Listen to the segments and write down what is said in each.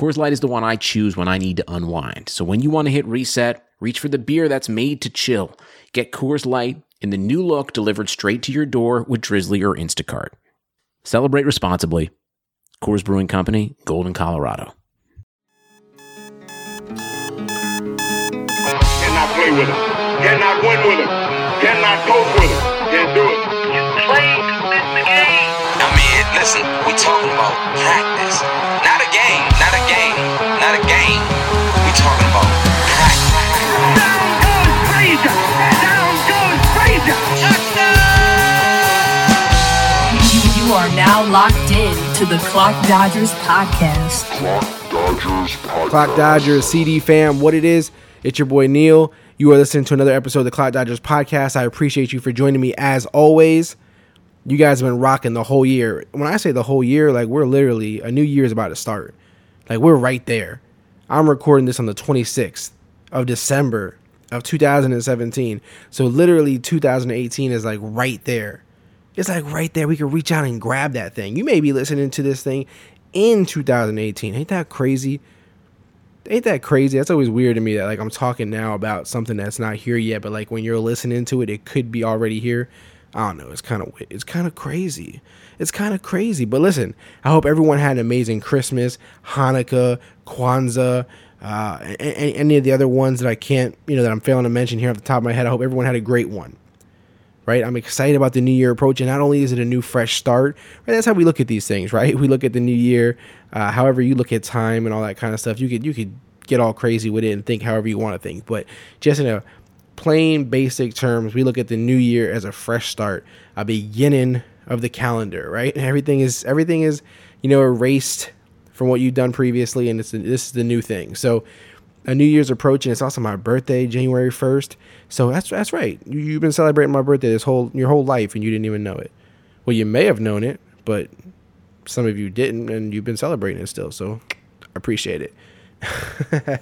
Coors Light is the one I choose when I need to unwind. So when you want to hit reset, reach for the beer that's made to chill. Get Coors Light in the new look delivered straight to your door with Drizzly or Instacart. Celebrate responsibly. Coors Brewing Company, Golden, Colorado. Cannot play with him. Cannot win with him. Cannot coach with him. Can't do it. play to win the game. I mean, listen, we talking about practice. Not a game, not a game, not game. We talking about practice. Down goes Frazier. Down goes Frazier. You, you are now locked in to the Clock Dodgers podcast. Clock Dodgers CD fam, what it is, it's your boy Neil. You are listening to another episode of the Clock Dodgers podcast. I appreciate you for joining me as always. You guys have been rocking the whole year. When I say the whole year, like we're literally a new year is about to start. Like we're right there. I'm recording this on the 26th of December of 2017. So literally 2018 is like right there. It's like right there. We can reach out and grab that thing. You may be listening to this thing in 2018. Ain't that crazy? Ain't that crazy? That's always weird to me that like I'm talking now about something that's not here yet, but like when you're listening to it, it could be already here. I don't know. It's kind of it's kind of crazy. It's kind of crazy. But listen, I hope everyone had an amazing Christmas, Hanukkah, Kwanzaa, uh, any of the other ones that I can't, you know, that I'm failing to mention here off the top of my head. I hope everyone had a great one right? I'm excited about the new year approaching. Not only is it a new fresh start, right? That's how we look at these things, right? We look at the new year, uh, however you look at time and all that kind of stuff. You could you could get all crazy with it and think however you want to think, but just in a plain basic terms, we look at the new year as a fresh start, a beginning of the calendar, right? And everything is everything is you know erased from what you've done previously, and it's this is the new thing. So a New Year's approaching. It's also my birthday, January first. So that's that's right. You, you've been celebrating my birthday this whole your whole life, and you didn't even know it. Well, you may have known it, but some of you didn't, and you've been celebrating it still. So I appreciate it. and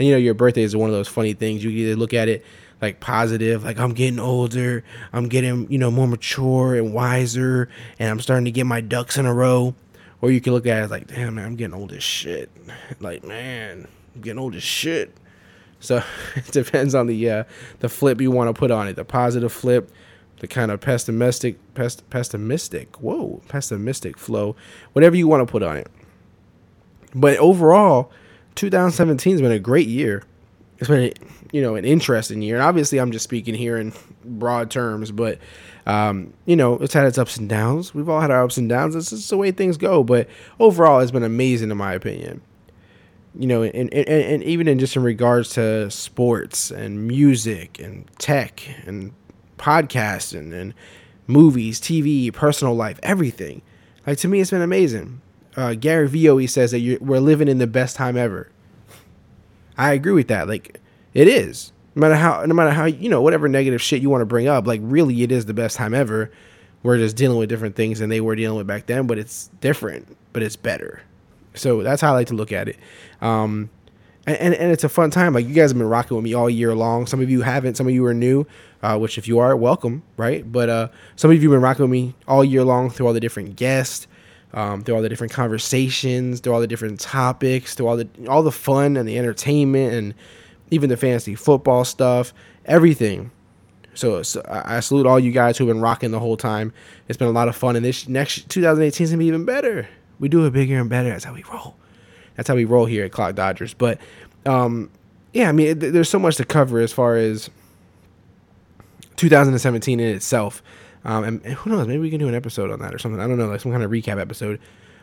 you know, your birthday is one of those funny things. You either look at it like positive, like I'm getting older, I'm getting you know more mature and wiser, and I'm starting to get my ducks in a row. Or you can look at it like, damn man, I'm getting old as shit. Like man, I'm getting old as shit. So it depends on the uh, the flip you want to put on it. The positive flip, the kind of pessimistic, pest, pessimistic, whoa, pessimistic flow, whatever you want to put on it. But overall, 2017 has been a great year. It's been, you know, an interesting year. And obviously, I'm just speaking here in broad terms, but um, you know, it's had its ups and downs. We've all had our ups and downs. This is the way things go. But overall, it's been amazing in my opinion you know, and, and, and even in just in regards to sports and music and tech and podcasting and, movies, TV, personal life, everything. Like to me, it's been amazing. Uh, Gary Vee says that we're living in the best time ever. I agree with that. Like it is. No matter how, no matter how, you know, whatever negative shit you want to bring up, like really, it is the best time ever. We're just dealing with different things than they were dealing with back then, but it's different, but it's better. So that's how I like to look at it. Um, and, and, and it's a fun time. Like you guys have been rocking with me all year long. Some of you haven't. Some of you are new, uh, which if you are, welcome, right? But uh, some of you have been rocking with me all year long through all the different guests, um, through all the different conversations, through all the different topics, through all the all the fun and the entertainment, and even the fantasy football stuff, everything. So, so I salute all you guys who've been rocking the whole time. It's been a lot of fun, and this next 2018 is gonna be even better. We do it bigger and better. That's how we roll. That's how we roll here at Clock Dodgers. But um, yeah, I mean, th- there's so much to cover as far as 2017 in itself. Um, and, and who knows? Maybe we can do an episode on that or something. I don't know, like some kind of recap episode.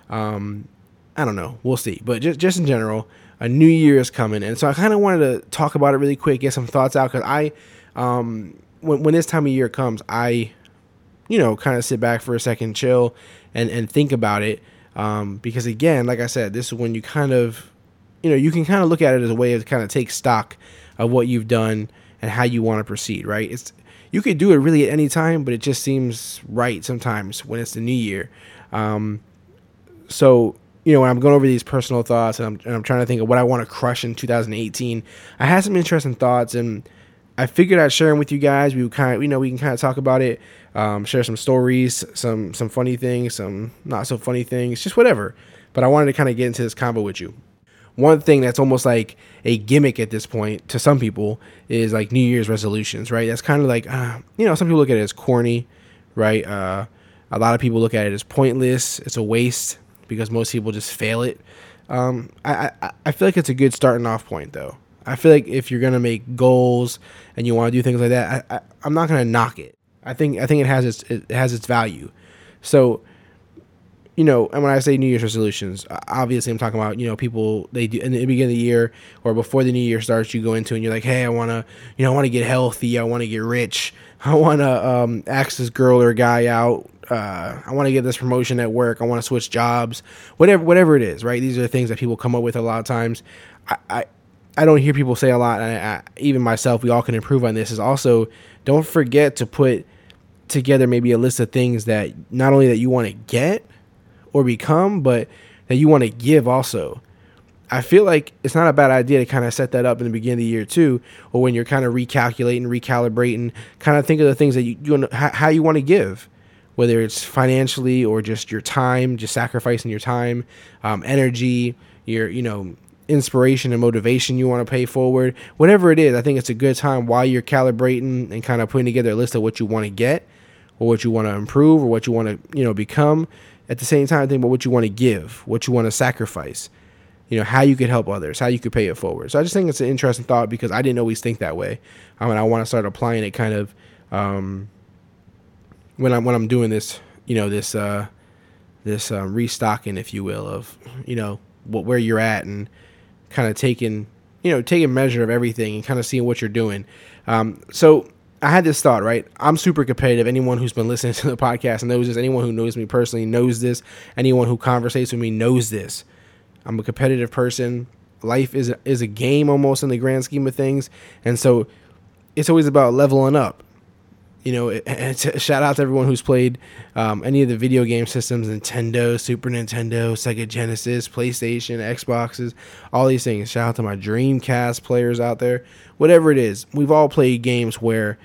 Um, I don't know. We'll see. But just just in general, a new year is coming, and so I kind of wanted to talk about it really quick, get some thoughts out, because I, um, when when this time of year comes, I, you know, kind of sit back for a second, chill, and and think about it. Um, because again, like I said, this is when you kind of, you know, you can kind of look at it as a way to kind of take stock of what you've done and how you want to proceed. Right? It's you could do it really at any time, but it just seems right sometimes when it's the new year. Um, so you know when I'm going over these personal thoughts and I'm, and I'm trying to think of what I want to crush in 2018, I had some interesting thoughts and I figured I'd share them with you guys. We kind of, you know, we can kind of talk about it, um, share some stories, some some funny things, some not so funny things, just whatever. But I wanted to kind of get into this combo with you. One thing that's almost like a gimmick at this point to some people is like New Year's resolutions, right? That's kind of like, uh, you know, some people look at it as corny, right? Uh, a lot of people look at it as pointless. It's a waste because most people just fail it. Um, I, I I feel like it's a good starting off point though. I feel like if you're gonna make goals and you want to do things like that, I, I, I'm not gonna knock it. I think I think it has its it has its value. So, you know, and when I say New Year's resolutions, obviously I'm talking about you know people they do in the beginning of the year or before the new year starts, you go into and you're like, hey, I wanna you know I want to get healthy, I want to get rich, I want to um, ask this girl or guy out. Uh, I want to get this promotion at work. I want to switch jobs. Whatever, whatever it is, right? These are the things that people come up with a lot of times. I, I I don't hear people say a lot, and I, I, even myself, we all can improve on this. Is also don't forget to put together maybe a list of things that not only that you want to get or become, but that you want to give also. I feel like it's not a bad idea to kind of set that up in the beginning of the year too, or when you're kind of recalculating, recalibrating, kind of think of the things that you, you how, how you want to give, whether it's financially or just your time, just sacrificing your time, um, energy, your you know inspiration and motivation you want to pay forward, whatever it is, I think it's a good time while you're calibrating and kind of putting together a list of what you want to get or what you want to improve or what you want to, you know, become. At the same time, think about what you want to give, what you want to sacrifice, you know, how you could help others, how you could pay it forward. So I just think it's an interesting thought because I didn't always think that way. I mean, I want to start applying it kind of um, when I'm when I'm doing this, you know, this uh, this um, restocking, if you will, of you know what where you're at and kind of taking you know taking measure of everything and kind of seeing what you're doing. Um, so I had this thought, right? I'm super competitive. Anyone who's been listening to the podcast knows this. Anyone who knows me personally knows this. Anyone who conversates with me knows this. I'm a competitive person. Life is a, is a game almost in the grand scheme of things, and so it's always about leveling up. You know, shout out to everyone who's played um, any of the video game systems: Nintendo, Super Nintendo, Sega Genesis, PlayStation, Xboxes, all these things. Shout out to my Dreamcast players out there. Whatever it is, we've all played games where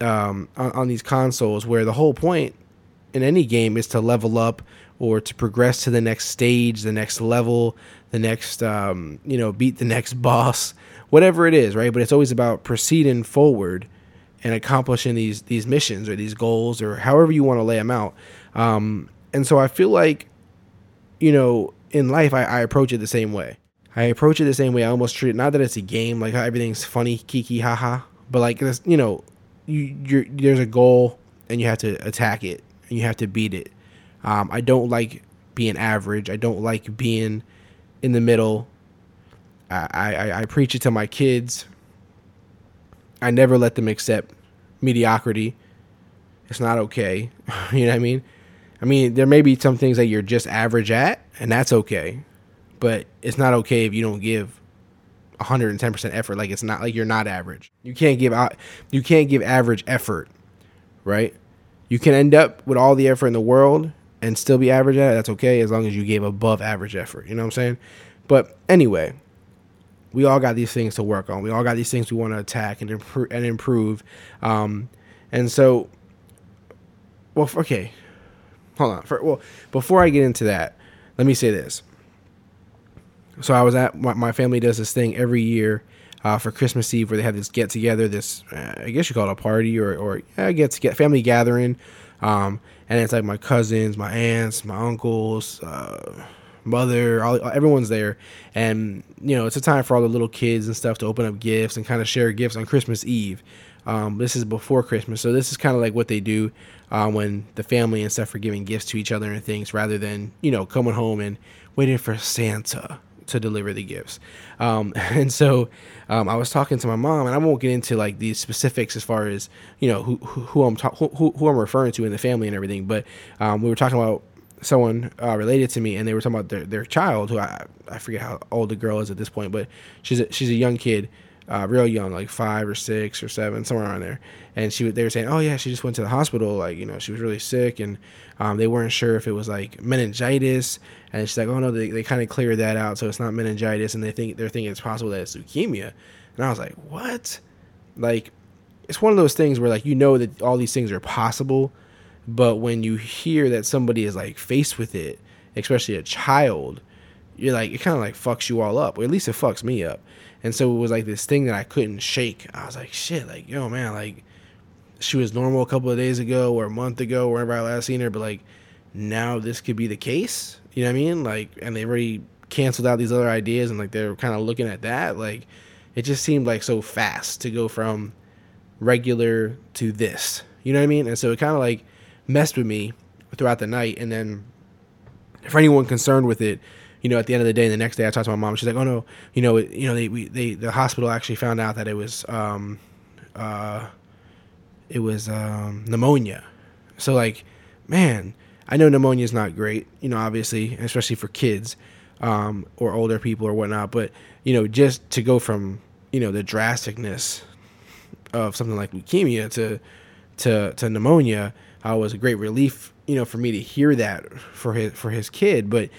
um, on, on these consoles where the whole point in any game is to level up or to progress to the next stage, the next level, the next um, you know beat the next boss, whatever it is, right? But it's always about proceeding forward and accomplishing these these missions or these goals or however you want to lay them out. Um, and so I feel like you know in life I, I approach it the same way. I approach it the same way. I almost treat it not that it's a game, like how everything's funny, kiki, haha, but like this, you know, you you're, there's a goal and you have to attack it and you have to beat it. Um, I don't like being average. I don't like being in the middle. I, I, I preach it to my kids. I never let them accept mediocrity. It's not okay. you know what I mean? I mean, there may be some things that you're just average at, and that's okay. But it's not okay if you don't give 110% effort. Like it's not like you're not average. You can't give out you can't give average effort, right? You can end up with all the effort in the world and still be average at it. That's okay as long as you gave above average effort. You know what I'm saying? But anyway, we all got these things to work on. We all got these things we want to attack and improve and improve. Um, and so, well, okay, hold on. For, well, before I get into that, let me say this. So I was at my, my family does this thing every year uh, for Christmas Eve where they have this get together, this uh, I guess you call it a party or or yeah, get to get family gathering. Um, and it's like my cousins, my aunts, my uncles, uh, mother, all, everyone's there, and you know it's a time for all the little kids and stuff to open up gifts and kind of share gifts on Christmas Eve. Um, this is before Christmas, so this is kind of like what they do uh, when the family and stuff are giving gifts to each other and things, rather than you know coming home and waiting for Santa to deliver the gifts. Um, and so um, I was talking to my mom, and I won't get into like these specifics as far as you know who who, who I'm ta- who, who I'm referring to in the family and everything. But um, we were talking about someone uh, related to me, and they were talking about their, their child, who I I forget how old the girl is at this point, but she's a, she's a young kid. uh, real young, like five or six or seven, somewhere around there. And she, they were saying, "Oh yeah, she just went to the hospital. Like you know, she was really sick, and um, they weren't sure if it was like meningitis." And she's like, "Oh no, they, they kind of cleared that out, so it's not meningitis, and they think they're thinking it's possible that it's leukemia." And I was like, "What?" Like, it's one of those things where like you know that all these things are possible, but when you hear that somebody is like faced with it, especially a child, you're like it kind of like fucks you all up, or at least it fucks me up. And so it was like this thing that I couldn't shake. I was like, shit, like yo man, like she was normal a couple of days ago or a month ago, wherever I last seen her, but like now this could be the case. You know what I mean? Like, and they already canceled out these other ideas, and like they're kind of looking at that. Like, it just seemed like so fast to go from regular to this. You know what I mean? And so it kind of like messed with me throughout the night. And then for anyone concerned with it, you know, at the end of the day, the next day I talked to my mom. She's like, "Oh no, you know, you know, they, we, they, the hospital actually found out that it was, um, uh, it was um, pneumonia." So like, man, I know pneumonia is not great, you know, obviously, especially for kids um, or older people or whatnot. But you know, just to go from you know the drasticness of something like leukemia to to to pneumonia uh, was a great relief, you know, for me to hear that for his for his kid. But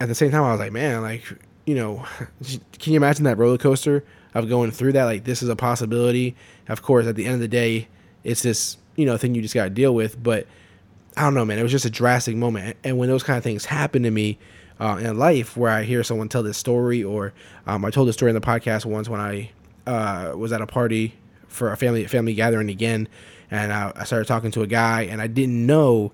at the same time, I was like, man, like you know, can you imagine that roller coaster of going through that? Like this is a possibility. Of course, at the end of the day, it's this you know thing you just got to deal with. But I don't know, man. It was just a drastic moment, and when those kind of things happen to me. Uh, in life, where I hear someone tell this story, or um, I told this story in the podcast once when I uh, was at a party for a family family gathering again, and I, I started talking to a guy, and I didn't know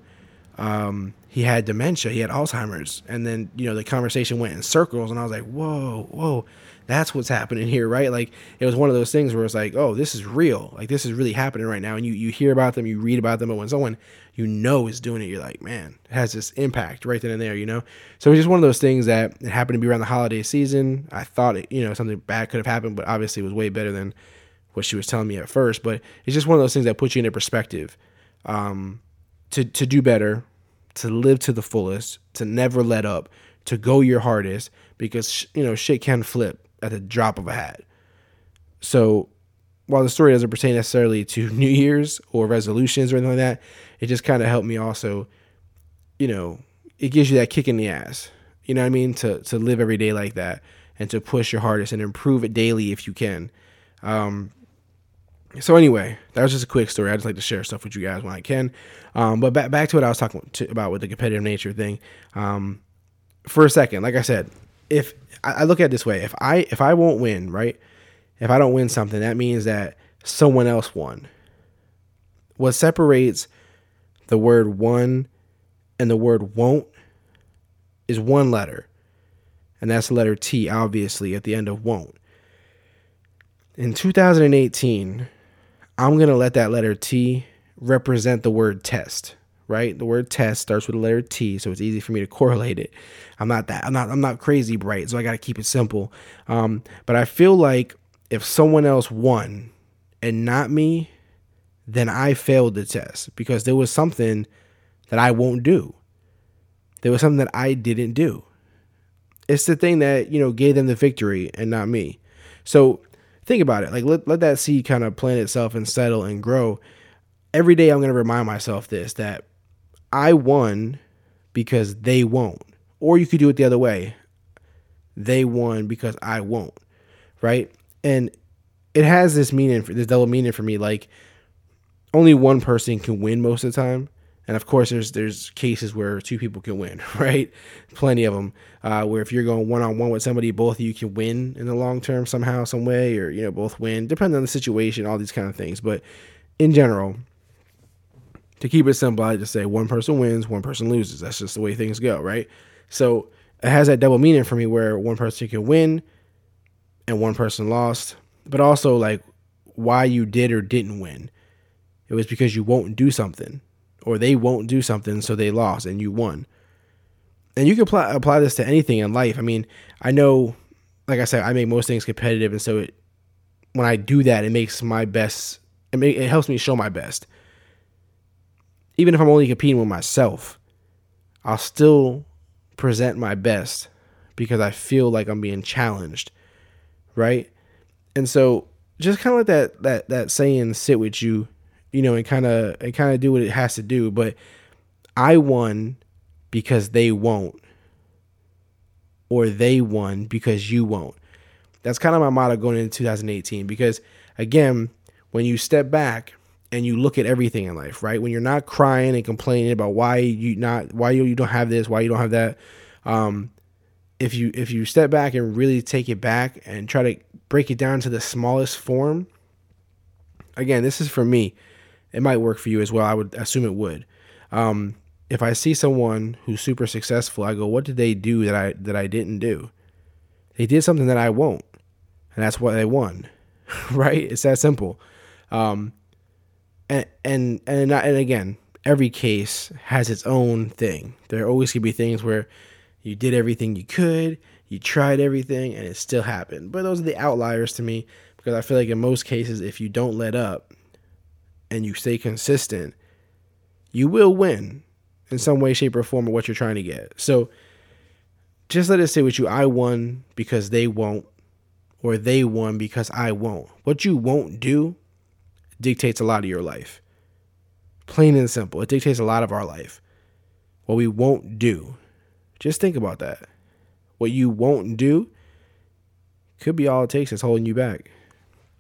um, he had dementia, he had Alzheimer's, and then you know the conversation went in circles, and I was like, whoa, whoa, that's what's happening here, right? Like it was one of those things where it's like, oh, this is real, like this is really happening right now, and you you hear about them, you read about them, but when someone you know is doing it, you're like, man, it has this impact right then and there, you know. So it's just one of those things that it happened to be around the holiday season. I thought it, you know, something bad could have happened, but obviously it was way better than what she was telling me at first. But it's just one of those things that puts you into perspective. Um, to to do better, to live to the fullest, to never let up, to go your hardest, because you know shit can flip at the drop of a hat. So while the story doesn't pertain necessarily to New Year's or resolutions or anything like that, it just kind of helped me also, you know, it gives you that kick in the ass. You know what I mean? To to live every day like that and to push your hardest and improve it daily if you can. Um, so anyway, that was just a quick story. I just like to share stuff with you guys when I can. Um, but back back to what I was talking to, about with the competitive nature thing. Um, for a second, like I said, if I, I look at it this way, if I if I won't win, right? If I don't win something, that means that someone else won. What separates the word won and the word won't is one letter. And that's the letter T, obviously, at the end of won't. In 2018, I'm going to let that letter T represent the word test, right? The word test starts with the letter T, so it's easy for me to correlate it. I'm not that I'm not I'm not crazy bright, so I got to keep it simple. Um, but I feel like if someone else won and not me, then I failed the test because there was something that I won't do. There was something that I didn't do. It's the thing that, you know, gave them the victory and not me. So think about it. Like let, let that seed kind of plant itself and settle and grow. Every day I'm going to remind myself this that I won because they won't. Or you could do it the other way. They won because I won't. Right? And it has this meaning, this double meaning for me. Like only one person can win most of the time. And of course, there's there's cases where two people can win, right? Plenty of them. Uh, where if you're going one on one with somebody, both of you can win in the long term somehow, some way, or you know both win, depending on the situation, all these kind of things. But in general, to keep it simple, I just say one person wins, one person loses. That's just the way things go, right? So it has that double meaning for me, where one person can win and one person lost, but also like why you did or didn't win. It was because you won't do something or they won't do something, so they lost and you won. And you can apply, apply this to anything in life. I mean, I know, like I said, I make most things competitive, and so it, when I do that, it makes my best. It, make, it helps me show my best. Even if I'm only competing with myself, I'll still present my best because I feel like I'm being challenged, right? And so just kind of let that that that saying sit with you, you know, and kind of and kind of do what it has to do. But I won because they won't, or they won because you won't. That's kind of my motto going into 2018 because again, when you step back and you look at everything in life, right? When you're not crying and complaining about why you not why you, you don't have this, why you don't have that, um, if you if you step back and really take it back and try to break it down to the smallest form, again, this is for me. It might work for you as well. I would assume it would. Um, if I see someone who's super successful, I go, "What did they do that I that I didn't do?" They did something that I won't, and that's why they won. right? It's that simple. Um, and and and and again, every case has its own thing. There always could be things where you did everything you could, you tried everything, and it still happened. But those are the outliers to me because I feel like in most cases, if you don't let up and you stay consistent, you will win in some way, shape, or form of what you're trying to get. So just let it stay with you. I won because they won't, or they won because I won't. What you won't do dictates a lot of your life. Plain and simple. It dictates a lot of our life. What we won't do. Just think about that. What you won't do could be all it takes is holding you back.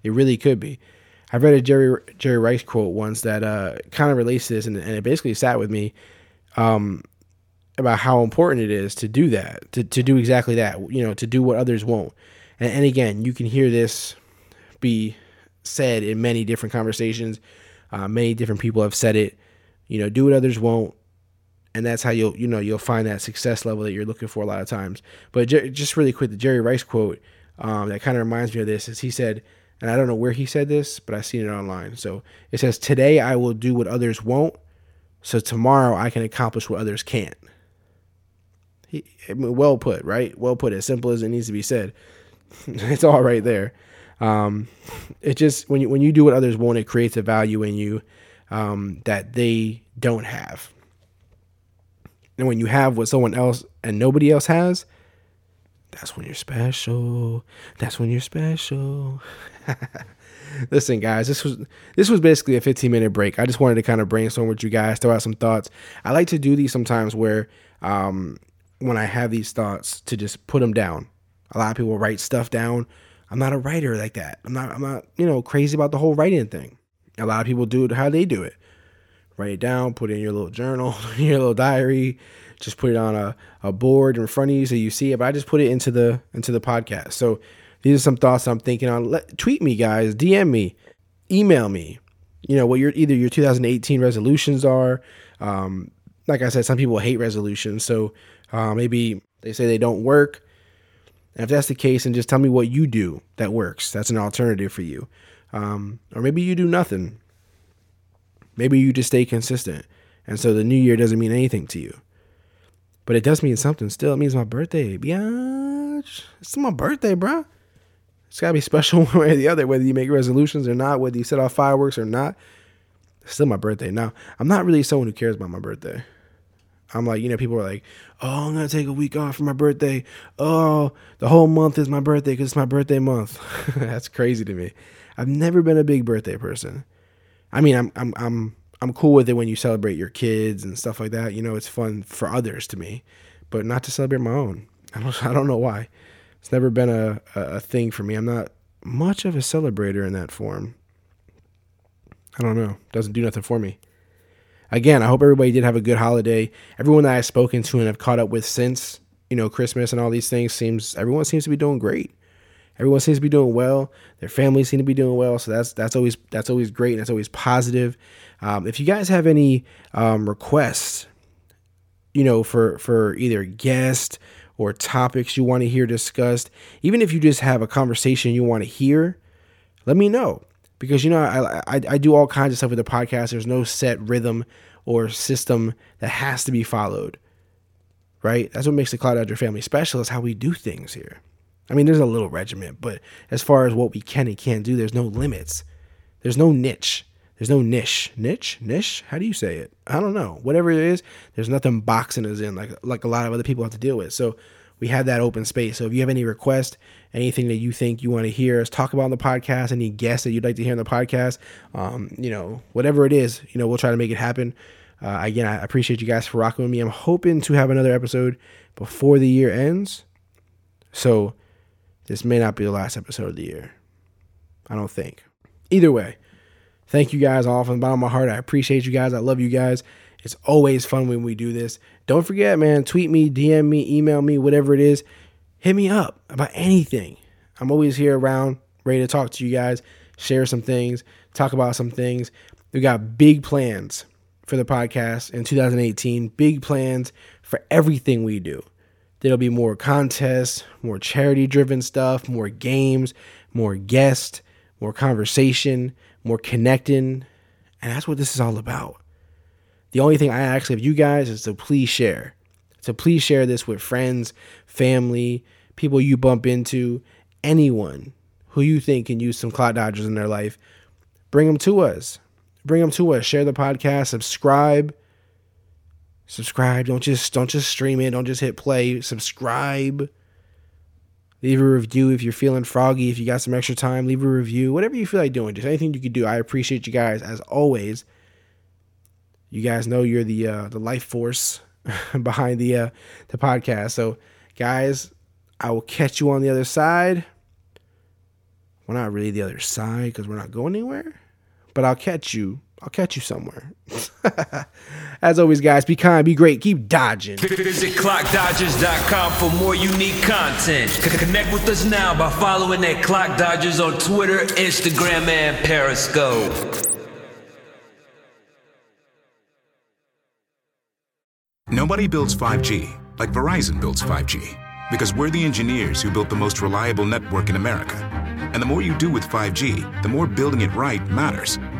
It really could be. I read a Jerry Jerry Rice quote once that uh, kind of relates this, and, and it basically sat with me um, about how important it is to do that, to, to do exactly that, you know, to do what others won't. And, and again, you can hear this be said in many different conversations. Uh, many different people have said it. You know, do what others won't, and that's how you'll you know you'll find that success level that you're looking for a lot of times. But Jer- just really quick, the Jerry Rice quote um, that kind of reminds me of this is he said, and I don't know where he said this, but I've seen it online. So it says, "Today I will do what others won't, so tomorrow I can accomplish what others can't." He, I mean, well put, right? Well put. As simple as it needs to be said. it's all right there. Um, it just when you when you do what others won't, it creates a value in you um, that they don't have. And when you have what someone else and nobody else has, that's when you're special. That's when you're special. Listen, guys, this was this was basically a 15 minute break. I just wanted to kind of brainstorm with you guys, throw out some thoughts. I like to do these sometimes where um, when I have these thoughts to just put them down. A lot of people write stuff down. I'm not a writer like that. I'm not I'm not, you know, crazy about the whole writing thing. A lot of people do it how they do it. Write it down, put it in your little journal, your little diary, just put it on a, a board in front of you so you see it. But I just put it into the into the podcast. So these are some thoughts I'm thinking on. Let, tweet me, guys, DM me, email me. You know what your either your 2018 resolutions are. Um, like I said, some people hate resolutions, so uh, maybe they say they don't work. And if that's the case, then just tell me what you do that works. That's an alternative for you. Um, or maybe you do nothing. Maybe you just stay consistent. And so the new year doesn't mean anything to you. But it does mean something still. It means my birthday. It's my birthday, bro. It's got to be special one way or the other, whether you make resolutions or not, whether you set off fireworks or not. It's still my birthday. Now, I'm not really someone who cares about my birthday. I'm like, you know, people are like, oh, I'm to take a week off for my birthday. Oh, the whole month is my birthday because it's my birthday month. That's crazy to me. I've never been a big birthday person. I mean, I'm, I'm, I'm, I'm cool with it when you celebrate your kids and stuff like that. You know, it's fun for others to me, but not to celebrate my own. I don't, I don't know why. It's never been a, a, a thing for me. I'm not much of a celebrator in that form. I don't know. Doesn't do nothing for me again, I hope everybody did have a good holiday. Everyone that I've spoken to and have caught up with since, you know, Christmas and all these things seems everyone seems to be doing great. Everyone seems to be doing well. Their families seem to be doing well. So that's that's always that's always great and that's always positive. Um, if you guys have any um, requests, you know, for for either guest or topics you want to hear discussed, even if you just have a conversation you want to hear, let me know because you know I, I, I do all kinds of stuff with the podcast. There's no set rhythm or system that has to be followed. Right? That's what makes the Clock Dodger family special is how we do things here. I mean, there's a little regiment, but as far as what we can and can't do, there's no limits. There's no niche. There's no niche. Niche? Niche? How do you say it? I don't know. Whatever it is, there's nothing boxing us in like like a lot of other people have to deal with. So we have that open space. So if you have any requests, anything that you think you want to hear us talk about on the podcast, any guests that you'd like to hear on the podcast, um, you know, whatever it is, you know, we'll try to make it happen. Uh, again, I appreciate you guys for rocking with me. I'm hoping to have another episode before the year ends. So this may not be the last episode of the year. I don't think. Either way, thank you guys all from the bottom of my heart. I appreciate you guys. I love you guys. It's always fun when we do this. Don't forget, man, tweet me, DM me, email me, whatever it is. Hit me up about anything. I'm always here around, ready to talk to you guys, share some things, talk about some things. We got big plans for the podcast in 2018, big plans for everything we do. There'll be more contests, more charity driven stuff, more games, more guests, more conversation, more connecting. And that's what this is all about. The only thing I ask of you guys is to please share. To please share this with friends, family, people you bump into, anyone who you think can use some clock dodgers in their life. Bring them to us. Bring them to us. Share the podcast. Subscribe. Subscribe. Don't just don't just stream it. Don't just hit play. Subscribe. Leave a review if you're feeling froggy. If you got some extra time, leave a review. Whatever you feel like doing, just anything you could do. I appreciate you guys as always. You guys know you're the uh, the life force behind the uh, the podcast. So, guys, I will catch you on the other side. We're not really the other side because we're not going anywhere, but I'll catch you. I'll catch you somewhere. As always, guys, be kind, be great, keep dodging. Visit clockdodgers.com for more unique content. C- Connect with us now by following at Clock Dodgers on Twitter, Instagram, and Periscope. Nobody builds 5G like Verizon builds 5G because we're the engineers who built the most reliable network in America. And the more you do with 5G, the more building it right matters.